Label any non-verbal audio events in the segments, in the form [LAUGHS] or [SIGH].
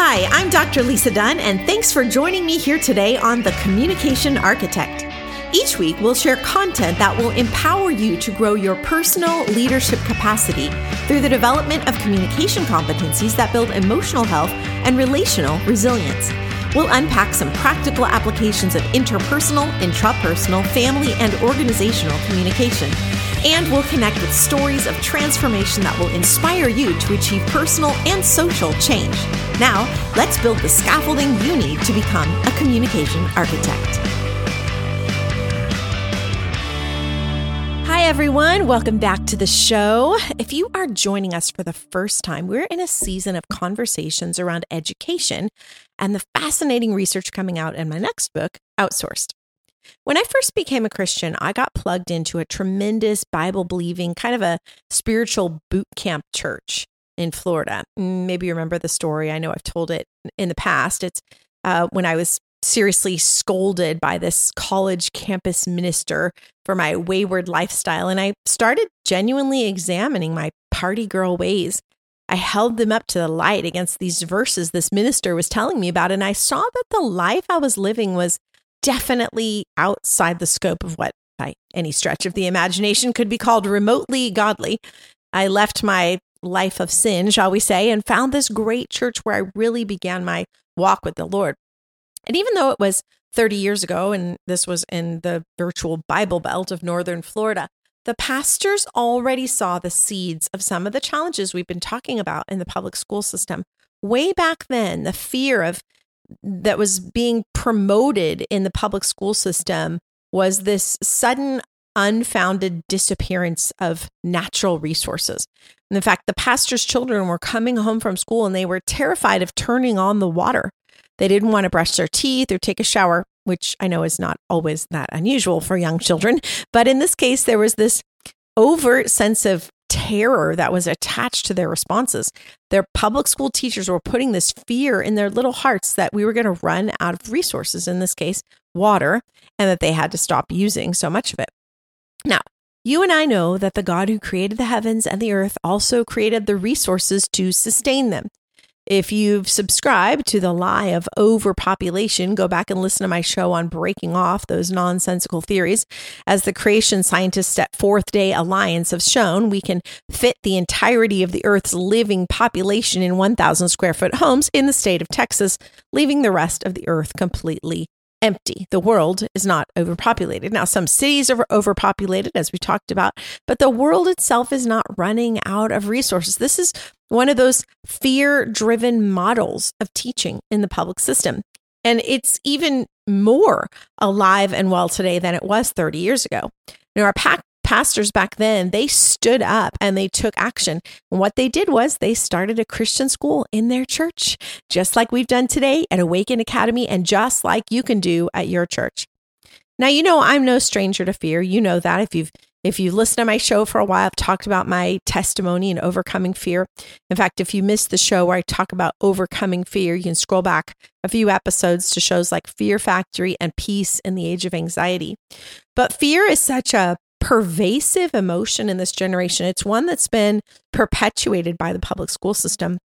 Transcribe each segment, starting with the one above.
Hi, I'm Dr. Lisa Dunne, and thanks for joining me here today on The Communication Architect. Each week, we'll share content that will empower you to grow your personal leadership capacity through the development of communication competencies that build emotional health and relational resilience. We'll unpack some practical applications of interpersonal, intrapersonal, family, and organizational communication. And we'll connect with stories of transformation that will inspire you to achieve personal and social change. Now, let's build the scaffolding you need to become a communication architect. Hi, everyone. Welcome back to the show. If you are joining us for the first time, we're in a season of conversations around education and the fascinating research coming out in my next book, Outsourced. When I first became a Christian, I got plugged into a tremendous Bible believing, kind of a spiritual boot camp church in Florida. Maybe you remember the story. I know I've told it in the past. It's uh, when I was seriously scolded by this college campus minister for my wayward lifestyle. And I started genuinely examining my party girl ways. I held them up to the light against these verses this minister was telling me about. And I saw that the life I was living was definitely outside the scope of what, by any stretch of the imagination, could be called remotely godly. I left my life of sin, shall we say, and found this great church where I really began my walk with the Lord. And even though it was 30 years ago, and this was in the virtual Bible Belt of Northern Florida, the pastors already saw the seeds of some of the challenges we've been talking about in the public school system. Way back then, the fear of that was being promoted in the public school system was this sudden unfounded disappearance of natural resources. And in fact, the pastor's children were coming home from school and they were terrified of turning on the water. They didn't want to brush their teeth or take a shower, which I know is not always that unusual for young children. But in this case, there was this overt sense of terror that was attached to their responses. Their public school teachers were putting this fear in their little hearts that we were going to run out of resources, in this case, water, and that they had to stop using so much of it. Now, you and I know that the God who created the heavens and the earth also created the resources to sustain them. If you've subscribed to the lie of overpopulation, go back and listen to my show on breaking off those nonsensical theories. As the creation scientists at Fourth Day Alliance have shown, we can fit the entirety of the Earth's living population in 1,000 square foot homes in the state of Texas, leaving the rest of the Earth completely empty. The world is not overpopulated. Now, some cities are overpopulated, as we talked about, but the world itself is not running out of resources. This is one of those fear driven models of teaching in the public system. And it's even more alive and well today than it was 30 years ago. Now, our pastors back then, they stood up and they took action. And what they did was they started a Christian school in their church, just like we've done today at Awaken Academy and just like you can do at your church. Now, you know, I'm no stranger to fear. You know that if you've if you've listened to my show for a while, I've talked about my testimony and overcoming fear. In fact, if you missed the show where I talk about overcoming fear, you can scroll back a few episodes to shows like Fear Factory and Peace in the Age of Anxiety. But fear is such a pervasive emotion in this generation. It's one that's been perpetuated by the public school system.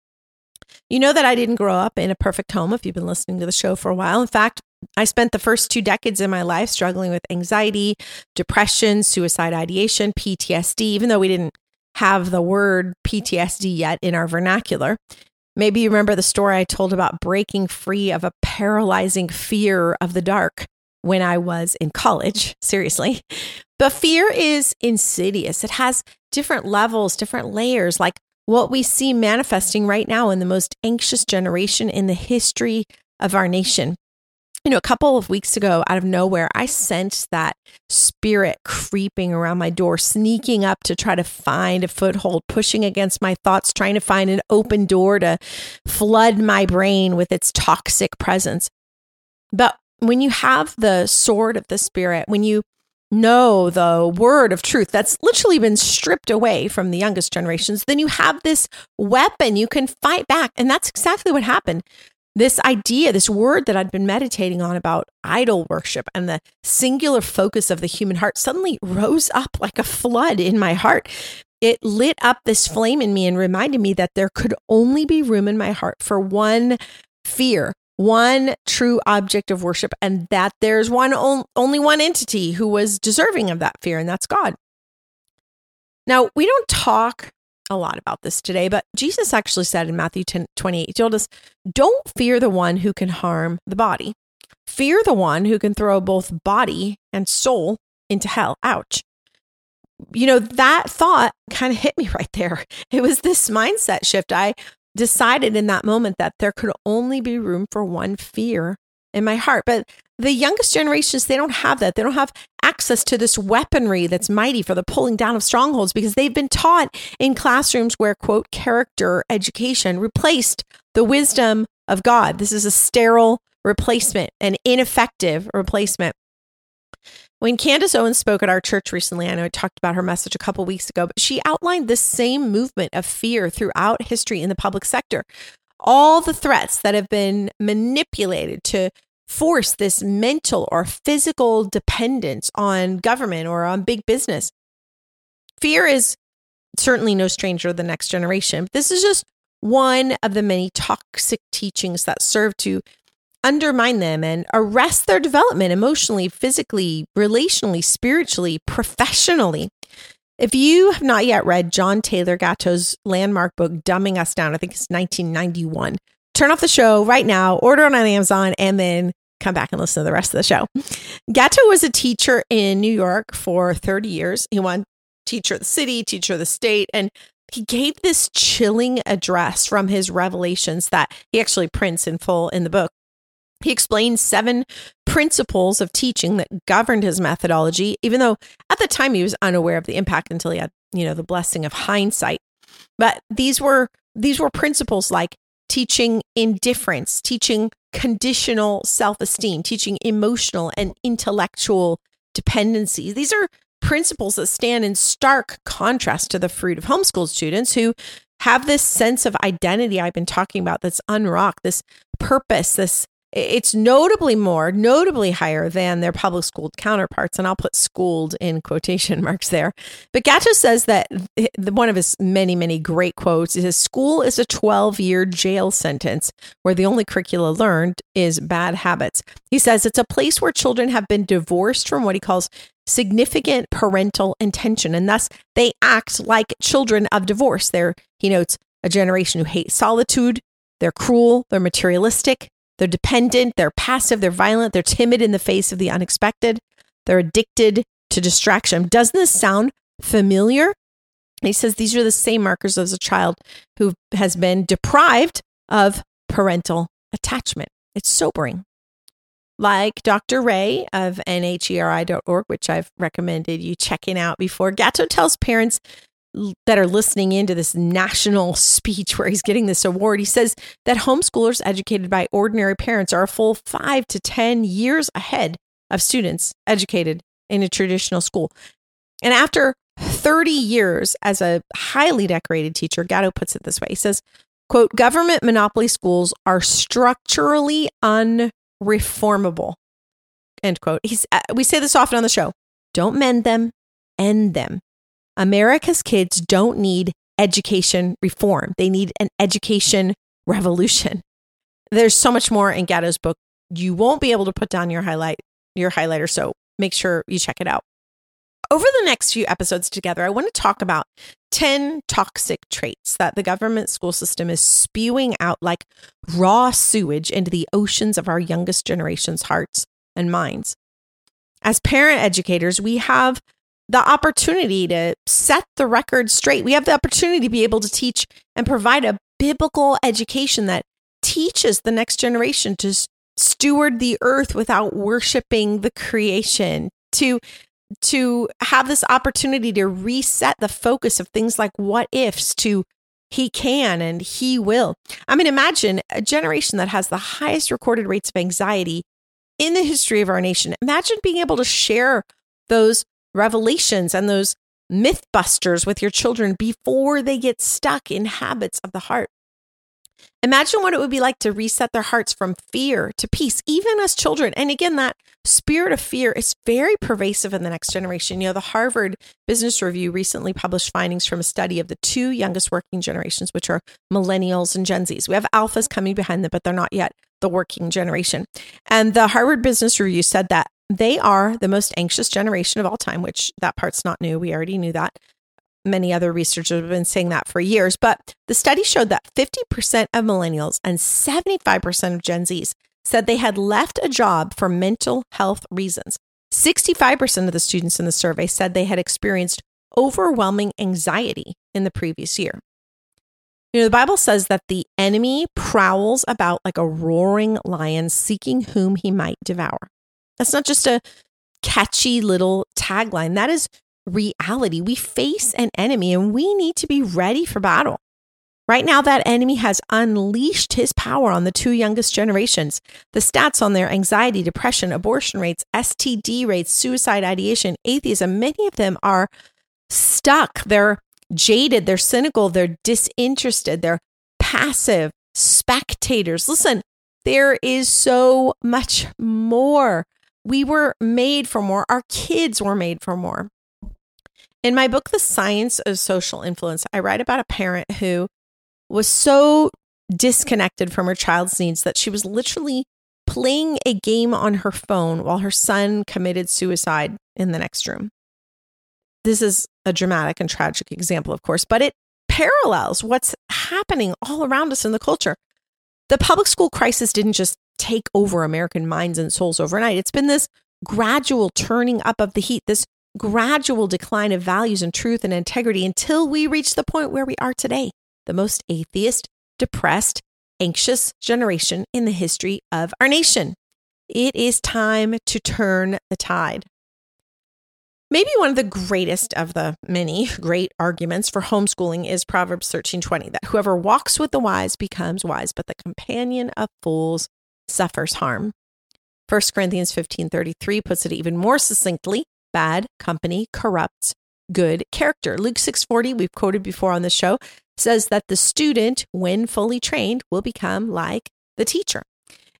You know that I didn't grow up in a perfect home if you've been listening to the show for a while. In fact, I spent the first two decades in my life struggling with anxiety, depression, suicide ideation, PTSD, even though we didn't have the word PTSD yet in our vernacular. Maybe you remember the story I told about breaking free of a paralyzing fear of the dark when I was in college, [LAUGHS] seriously. But fear is insidious. It has different levels, different layers, like what we see manifesting right now in the most anxious generation in the history of our nation. You know, a couple of weeks ago, out of nowhere, I sensed that spirit creeping around my door, sneaking up to try to find a foothold, pushing against my thoughts, trying to find an open door to flood my brain with its toxic presence. But when you have the sword of the spirit, when you know the word of truth that's literally been stripped away from the youngest generations, then you have this weapon you can fight back. And that's exactly what happened. This idea, this word that I'd been meditating on about idol worship and the singular focus of the human heart suddenly rose up like a flood in my heart. it lit up this flame in me and reminded me that there could only be room in my heart for one fear, one true object of worship, and that there's one only one entity who was deserving of that fear, and that's God. Now, we don't talk a lot about this today, but Jesus actually said in Matthew 10, 28, he told us, Don't fear the one who can harm the body. Fear the one who can throw both body and soul into hell. Ouch you know, that thought kind of hit me [LAUGHS] right there. It was this mindset shift. I decided in that moment that there could only be room for one fear in my heart. But the youngest generations, they don't have that. They don't have access to this weaponry that's mighty for the pulling down of strongholds because they've been taught in classrooms where, quote, character education replaced the wisdom of God. This is a sterile replacement, an ineffective replacement. When Candace Owens spoke at our church recently, I know I talked about her message a couple weeks ago, but she outlined the same movement of fear throughout history in the public sector. All the threats that have been manipulated to force this mental or physical dependence on government or on big business. Fear is certainly no stranger to the next generation. This is just one of the many toxic teachings that serve to undermine them and arrest their development emotionally, physically, relationally, spiritually, professionally. If you have not yet read John Taylor Gatto's landmark book, Dumbing Us Down, I think it's 1991, turn off the show right now, order it on Amazon, and then come back and listen to the rest of the show. Gatto was a teacher in New York for 30 years. He won teacher of the city, teacher of the state, and he gave this chilling address from his revelations that he actually prints in full in the book. He explained seven principles of teaching that governed his methodology, even though at the time he was unaware of the impact until he had, you know, the blessing of hindsight. But these were these were principles like teaching indifference, teaching conditional self-esteem, teaching emotional and intellectual dependencies. These are principles that stand in stark contrast to the fruit of homeschool students who have this sense of identity I've been talking about that's unrocked, this purpose, this it's notably more, notably higher than their public school counterparts. And I'll put schooled in quotation [LAUGHS] marks there. But Gatto says that one of his many, many great quotes is school is a 12 year jail sentence where the only curricula learned is bad habits. He says it's a place where children have been divorced from what he calls significant parental intention. And thus they act like children of divorce. They're, he notes, a generation who hate solitude. They're cruel. They're materialistic. They're dependent, they're passive, they're violent, they're timid in the face of the unexpected, they're addicted to distraction. Doesn't this sound familiar? And he says these are the same markers as a child who has been deprived of parental attachment. It's sobering. Like Dr. Ray of nheri.org, which I've recommended you checking out before, Gatto tells parents that are listening into this national [LAUGHS] speech where he's getting this award, he says that homeschoolers educated by ordinary parents are a full five to 10 years ahead of students educated in a traditional school. And after 30 years as a highly decorated teacher, Gatto puts it this way. He says, quote, government monopoly schools are structurally unreformable, end quote. He's, uh, we say this often on the show. Don't mend them, end them. America's kids don't need education reform. They need an education revolution. There's so much more in Gatto's book. You won't be able to put down your highlight your highlighter, so make sure you check it out. Over the next few episodes together, I want to talk about 10 toxic traits that the government school system is spewing out like raw sewage into the oceans of our youngest generation's hearts and minds. As parent educators, we have the opportunity to set the record straight. We have the opportunity to be able to teach and provide a biblical education that teaches the next generation to steward the earth without worshiping the creation, to to have this opportunity to reset the focus of things like what ifs to he can and he will. I mean, imagine a generation that has the highest recorded rates of anxiety in the history of our nation. Imagine being able to share those revelations and those myth busters with your children before they get stuck in habits of the heart. Imagine what it would be like to reset their hearts from fear to peace, even as children. And again, that spirit of fear is very pervasive in the next generation. You know, the Harvard Business Review recently published findings from a study of the two youngest working generations, which are millennials and Gen Zs. We have alphas coming behind them, but they're not yet the working generation. And the Harvard Business Review said that they are the most anxious generation of all time, which that part's not new. We already knew that many other researchers have been saying that for years, but the study showed that 50% of millennials and 75% of Gen Zs said they had left a job for mental health reasons. 65% of the students in the survey said they had experienced overwhelming anxiety in the previous year. You know, the Bible says that the enemy prowls about like a roaring lion seeking whom he might devour. That's not just a catchy little tagline. That is reality. We face an enemy and we need to be ready for battle. Right now, that enemy has unleashed his power on the two youngest generations. The stats on their anxiety, depression, abortion rates, STD rates, suicide ideation, atheism, many of them are stuck. They're jaded, they're cynical, they're disinterested, they're passive spectators. Listen, there is so much more. We were made for more. Our kids were made for more. In my book, The Science of Social Influence, I write about a parent who was so disconnected from her child's needs that she was literally playing a game on her phone while her son committed suicide in the next room. This is a dramatic and tragic example, of course, but it parallels what's happening all around us in the culture. The public school crisis didn't just take over American minds and souls overnight. It's been this gradual turning up of the heat, this gradual decline of values and truth and integrity until we reach the point where we are today, the most atheist, depressed, anxious generation in the history of our nation. It is time to turn the tide. Maybe one of the greatest of the many great arguments for homeschooling is Proverbs 13:20 that whoever walks with the wise becomes wise, but the companion of fools suffers harm. 1 Corinthians 15:33 puts it even more succinctly bad company corrupts good character. Luke 6:40, we've quoted before on the show, says that the student, when fully trained, will become like the teacher.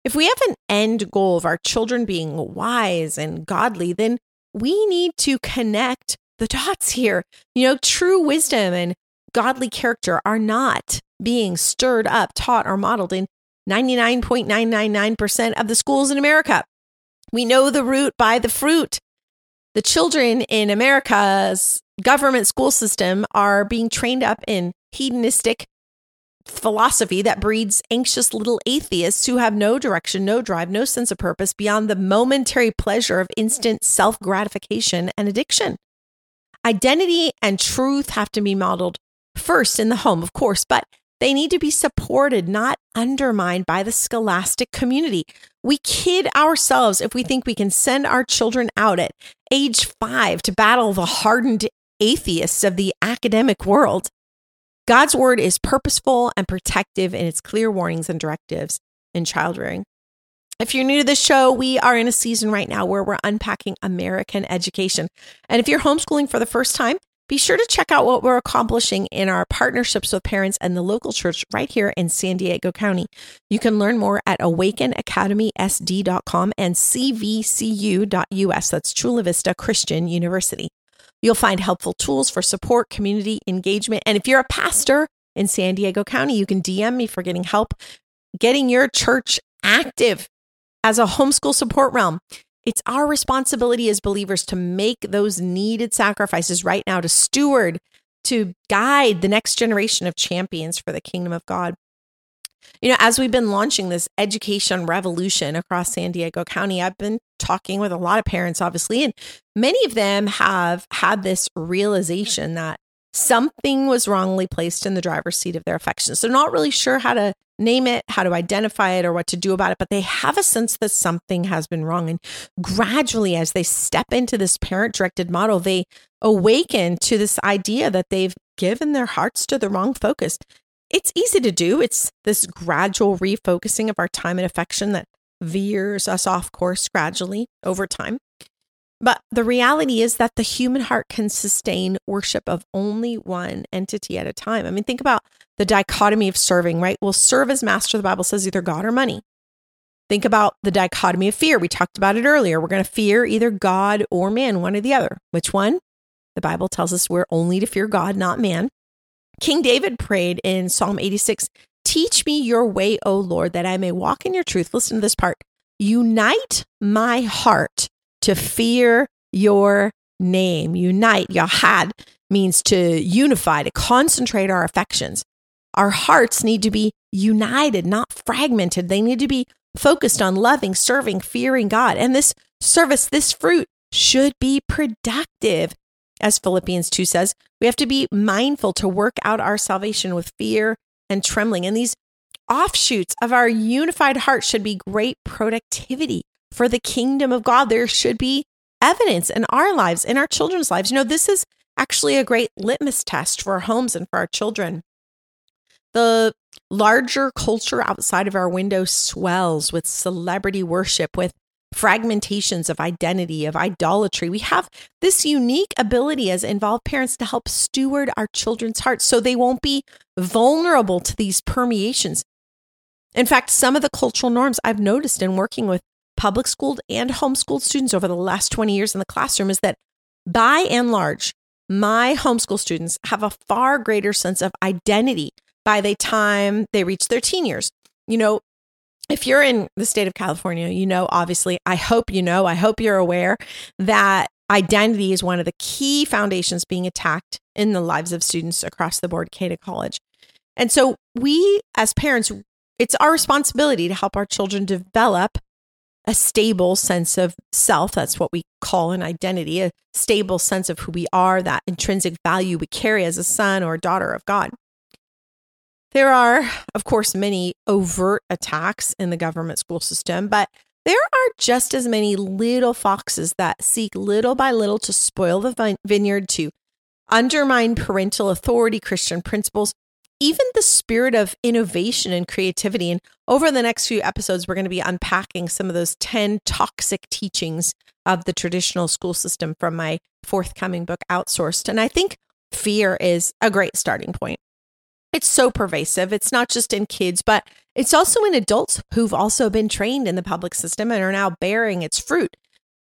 If we have an end goal of our children being wise and godly, then we need to connect the dots here. You know, true wisdom and godly character are not being stirred up, taught, or modeled in 99.999% of the schools in America. We know the root by the fruit the children in America's government school system are being trained up in hedonistic philosophy that breeds anxious little atheists who have no direction, no drive, no sense of purpose beyond the momentary pleasure of instant self gratification and addiction. Identity and truth have to be modeled first in the home, of course, but they need to be supported, not undermined by the scholastic community. We kid ourselves if we think we can send our children out at age five to battle the hardened atheists of the academic world. God's word is purposeful and protective in its clear warnings and directives in child rearing. If you're new to this show, we are in a season right now where we're unpacking American education. And if you're homeschooling for the first time, be sure to check out what we're accomplishing in our partnerships with parents and the local church right here in San Diego County. You can learn more at awakenacademysd.com and cvcu.us. That's Chula Vista Christian University. You'll find helpful tools for support, community engagement. And if you're a pastor in San Diego County, you can DM me for getting help getting your church active as a homeschool support realm. It's our responsibility as believers to make those needed sacrifices right now to steward, to guide the next generation of champions for the kingdom of God. You know, as we've been launching this education revolution across San Diego County, I've been talking with a lot of parents, obviously, and many of them have had this realization that something was wrongly placed in the driver's seat of their affections. They're not really sure how to name it, how to identify it, or what to do about it, but they have a sense that something has been wrong. And gradually, as they step into this parent directed model, they awaken to this idea that they've given their hearts to the wrong focus. It's easy to do. It's this gradual refocusing of our time and affection that veers us off course gradually over time. But the reality is that the human heart can sustain worship of only one entity at a time. I mean, think about the dichotomy of serving, right? We'll serve as master, the Bible says, either God or money. Think about the dichotomy of fear. We talked about it earlier. We're going to fear either God or man, one or the other. Which one? The Bible tells us we're only to fear God, not man. King David prayed in Psalm 86 Teach me your way, O Lord, that I may walk in your truth. Listen to this part. Unite my heart to fear your name. Unite, Yahad, means to unify, to concentrate our affections. Our hearts need to be united, not fragmented. They need to be focused on loving, serving, fearing God. And this service, this fruit should be productive. As Philippians 2 says, we have to be mindful to work out our salvation with fear and trembling. And these offshoots of our unified heart should be great productivity for the kingdom of God. There should be evidence in our lives, in our children's lives. You know, this is actually a great litmus test for our homes and for our children. The larger culture outside of our window swells with celebrity worship, with fragmentations of identity, of idolatry. We have this unique ability as involved parents to help steward our children's hearts so they won't be vulnerable to these permeations. In fact, some of the cultural norms I've noticed in working with public schooled and homeschooled students over the last 20 years in the classroom is that by and large, my homeschool students have a far greater sense of identity by the time they reach their teen years. You know, if you're in the state of California, you know, obviously, I hope you know, I hope you're aware that identity is one of the key foundations being attacked in the lives of students across the board, K to college. And so, we as parents, it's our responsibility to help our children develop a stable sense of self. That's what we call an identity, a stable sense of who we are, that intrinsic value we carry as a son or daughter of God. There are, of course, many overt attacks in the government school system, but there are just as many little foxes that seek little by little to spoil the vineyard, to undermine parental authority, Christian principles, even the spirit of innovation and creativity. And over the next few episodes, we're going to be unpacking some of those 10 toxic teachings of the traditional school system from my forthcoming book, Outsourced. And I think fear is a great starting point. It's so pervasive. It's not just in kids, but it's also in adults who've also been trained in the public system and are now bearing its fruit.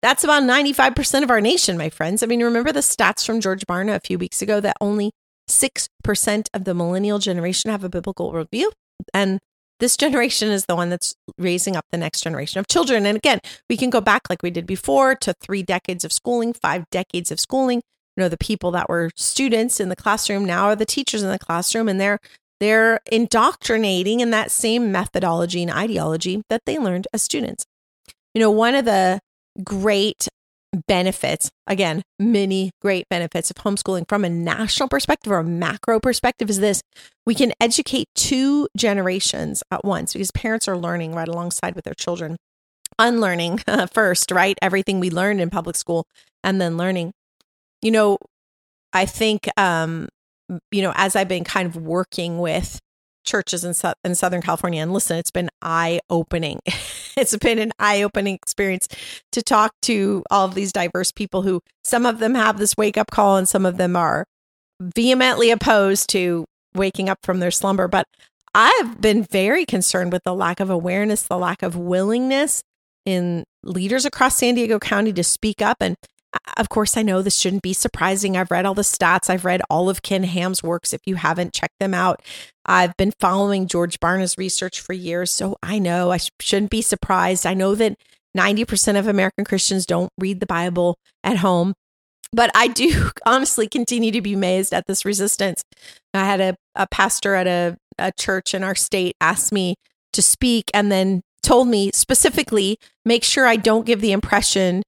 That's about 95% of our nation, my friends. I mean, remember the stats from George Barna a few weeks ago that only 6% of the millennial generation have a biblical worldview? And this generation is the one that's raising up the next generation of children. And again, we can go back like we did before to three decades of schooling, five decades of schooling you know the people that were students in the classroom now are the teachers in the classroom and they're they're indoctrinating in that same methodology and ideology that they learned as students you know one of the great benefits. Again many great benefits of homeschooling from a national perspective or a macro perspective is this. We can educate two generations at once because parents are learning right alongside with their children. Unlearning [LAUGHS] first right? Everything we learned in public school and then learning. You know, I think, um, you know, as I've been kind of working with churches in, in Southern California, and listen, it's been eye opening. [LAUGHS] it's been an eye opening experience to talk to all of these diverse people who some of them have this wake up call and some of them are vehemently opposed to waking up from their slumber. But I've been very concerned with the lack of awareness, the lack of willingness in leaders across San Diego County to speak up. And of course, I know this shouldn't be surprising. I've read all the stats. I've read all of Ken Ham's works. If you haven't checked them out, I've been following George Barna's research for years. So I know I sh- shouldn't be surprised. I know that 90% of American Christians don't read the Bible at home. But I do [LAUGHS] honestly continue to be amazed at this resistance. I had a, a pastor at a, a church in our state ask me to speak and then told me specifically make sure I don't give the impression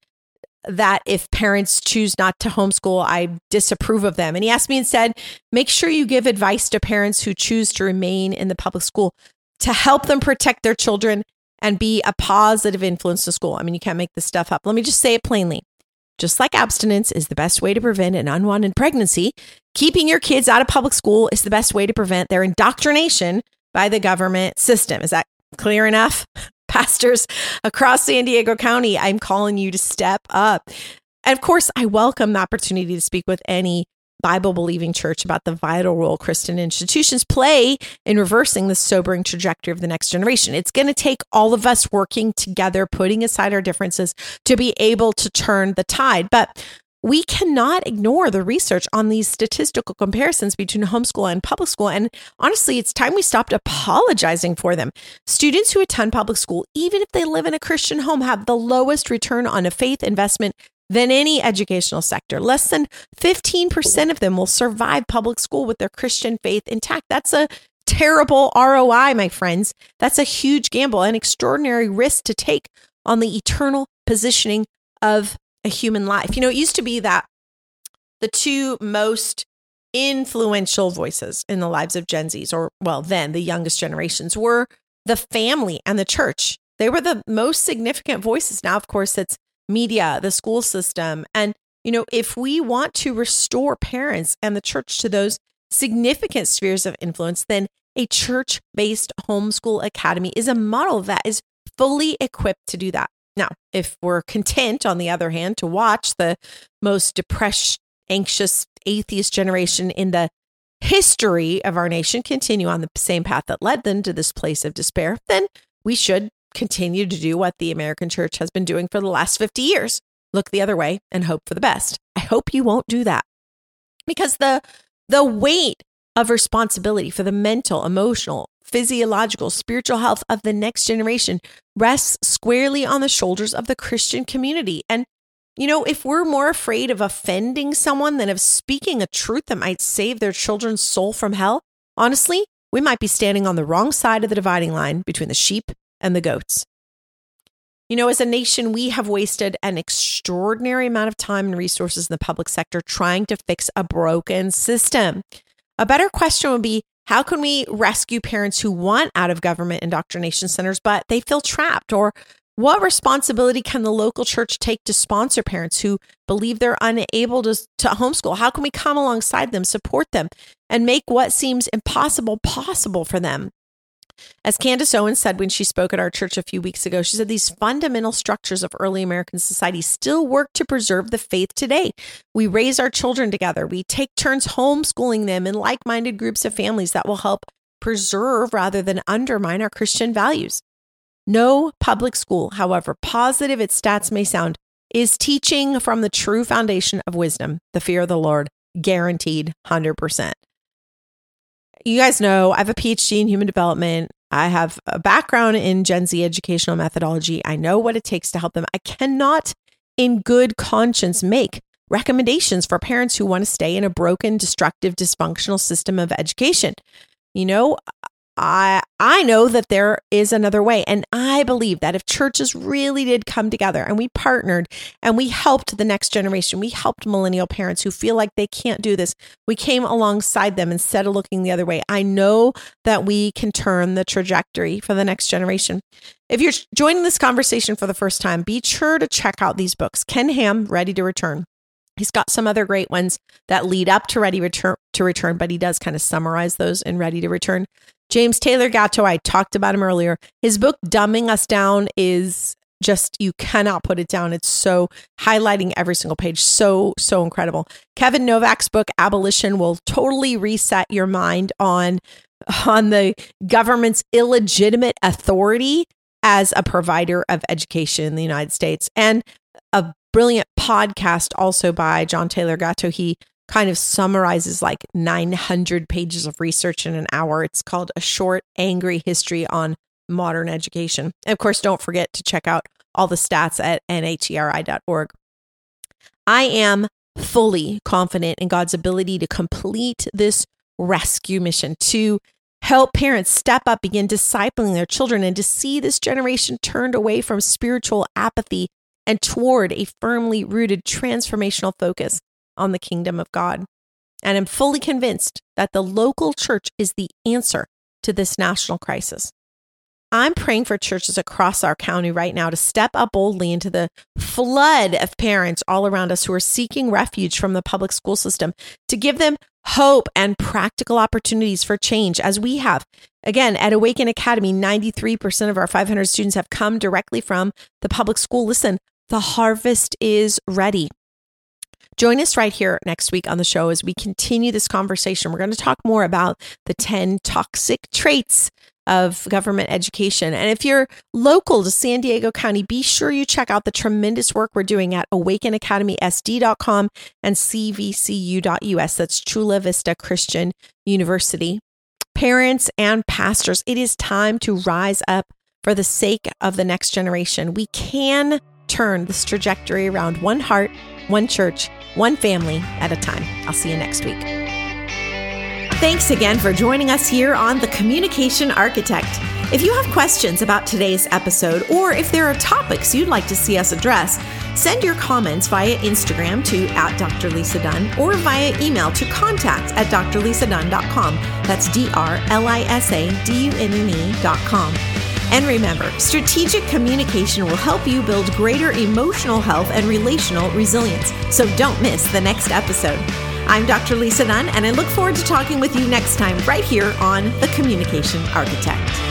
that if parents choose not to homeschool, I disapprove of them. And he asked me instead, make sure you give advice to parents who choose to remain in the public school to help them protect their children and be a positive influence to school. I mean, you can't make this stuff up. Let me just say it plainly. Just like abstinence is the best way to prevent an unwanted pregnancy, keeping your kids out of public school is the best way to prevent their indoctrination by the government system. Is that clear enough? Pastors across San Diego County, I'm calling you to step up. And of course, I welcome the opportunity to speak with any Bible believing church about the vital role Christian institutions play in reversing the sobering trajectory of the next generation. It's going to take all of us working together, putting aside our differences to be able to turn the tide. But we cannot ignore the research on these statistical comparisons between homeschool and public school. And honestly, it's time we stopped apologizing for them. Students who attend public school, even if they live in a Christian home, have the lowest return on a faith investment than any educational sector. Less than 15% of them will survive public school with their Christian faith intact. That's a terrible ROI, my friends. That's a huge gamble, an extraordinary risk to take on the eternal positioning of a human life. You know, it used to be that the two most influential voices in the lives of Gen Zs, or well, then the youngest generations, were the family and the church. They were the most significant voices. Now, of course, it's media, the school system. And, you know, if we want to restore parents and the church to those significant spheres of influence, then a church based homeschool academy is a model that is fully equipped to do that. Now, if we're content, on the other hand, to watch the most depressed, anxious, atheist generation in the history of our nation continue on the same path that led them to this place of despair, then we should continue to do what the American church has been doing for the last 50 years look the other way and hope for the best. I hope you won't do that because the the weight of responsibility for the mental, emotional, physiological, spiritual health of the next generation rests squarely on the shoulders of the Christian community. And you know, if we're more afraid of offending someone than of speaking a truth that might save their children's soul from hell, honestly, we might be standing on the wrong side of the dividing line between the sheep and the goats. You know, as a nation, we have wasted an extraordinary amount of time and resources in the public sector trying to fix a broken system. A better question would be how can we rescue parents who want out of government indoctrination centers, but they feel trapped? Or what responsibility can the local church take to sponsor parents who believe they're unable to, to homeschool? How can we come alongside them, support them, and make what seems impossible possible for them? As Candace Owens said when she spoke at our church a few weeks ago, she said these fundamental structures of early American society still work to preserve the faith today. We raise our children together, we take turns homeschooling them in like minded groups of families that will help preserve rather than undermine our Christian values. No public school, however positive its stats may sound, is teaching from the true foundation of wisdom, the fear of the Lord, guaranteed 100% you guys know I have a PhD in human development. I have a background in Gen Z educational methodology. I know what it takes to help them. I cannot, in good conscience, make recommendations for parents who want to stay in a broken, destructive, dysfunctional system of education. You know, I I know that there is another way and I believe that if churches really did come together and we partnered and we helped the next generation, we helped millennial parents who feel like they can't do this. We came alongside them instead of looking the other way. I know that we can turn the trajectory for the next generation. If you're joining this conversation for the first time, be sure to check out these books. Ken Ham, Ready to Return. He's got some other great ones that lead up to Ready return, to Return, but he does kind of summarize those in Ready to Return. James Taylor Gatto, I talked about him earlier. His book, Dumbing Us Down, is just, you cannot put it down. It's so highlighting every single page. So, so incredible. Kevin Novak's book, Abolition, will totally reset your mind on, on the government's illegitimate authority as a provider of education in the United States. And a brilliant podcast also by John Taylor Gatto. He kind of summarizes like 900 pages of research in an hour. It's called A Short, Angry History on Modern Education. And of course, don't forget to check out all the stats at nheri.org. I am fully confident in God's ability to complete this rescue mission, to help parents step up, begin discipling their children, and to see this generation turned away from spiritual apathy and toward a firmly rooted transformational focus on the kingdom of God. And I'm fully convinced that the local church is the answer to this national crisis. I'm praying for churches across our county right now to step up boldly into the flood of parents all around us who are seeking refuge from the public school system to give them hope and practical opportunities for change as we have. Again, at Awaken Academy, 93% of our 500 students have come directly from the public school. Listen, the harvest is ready. Join us right here next week on the show as we continue this conversation. We're going to talk more about the 10 toxic traits of government education. And if you're local to San Diego County, be sure you check out the tremendous work we're doing at awakenacademysd.com and cvcu.us. That's Chula Vista Christian University. Parents and pastors, it is time to rise up for the sake of the next generation. We can turn this trajectory around one heart, one church, one family at a time. I'll see you next week. Thanks again for joining us here on The Communication Architect. If you have questions about today's episode, or if there are topics you'd like to see us address, send your comments via Instagram to at Dr. Lisa Dunne or via email to contact at drlisadunne.com. That's D R L I S A D U N N E.com. And remember, strategic communication will help you build greater emotional health and relational resilience. So don't miss the next episode. I'm Dr. Lisa Dunne, and I look forward to talking with you next time right here on The Communication Architect.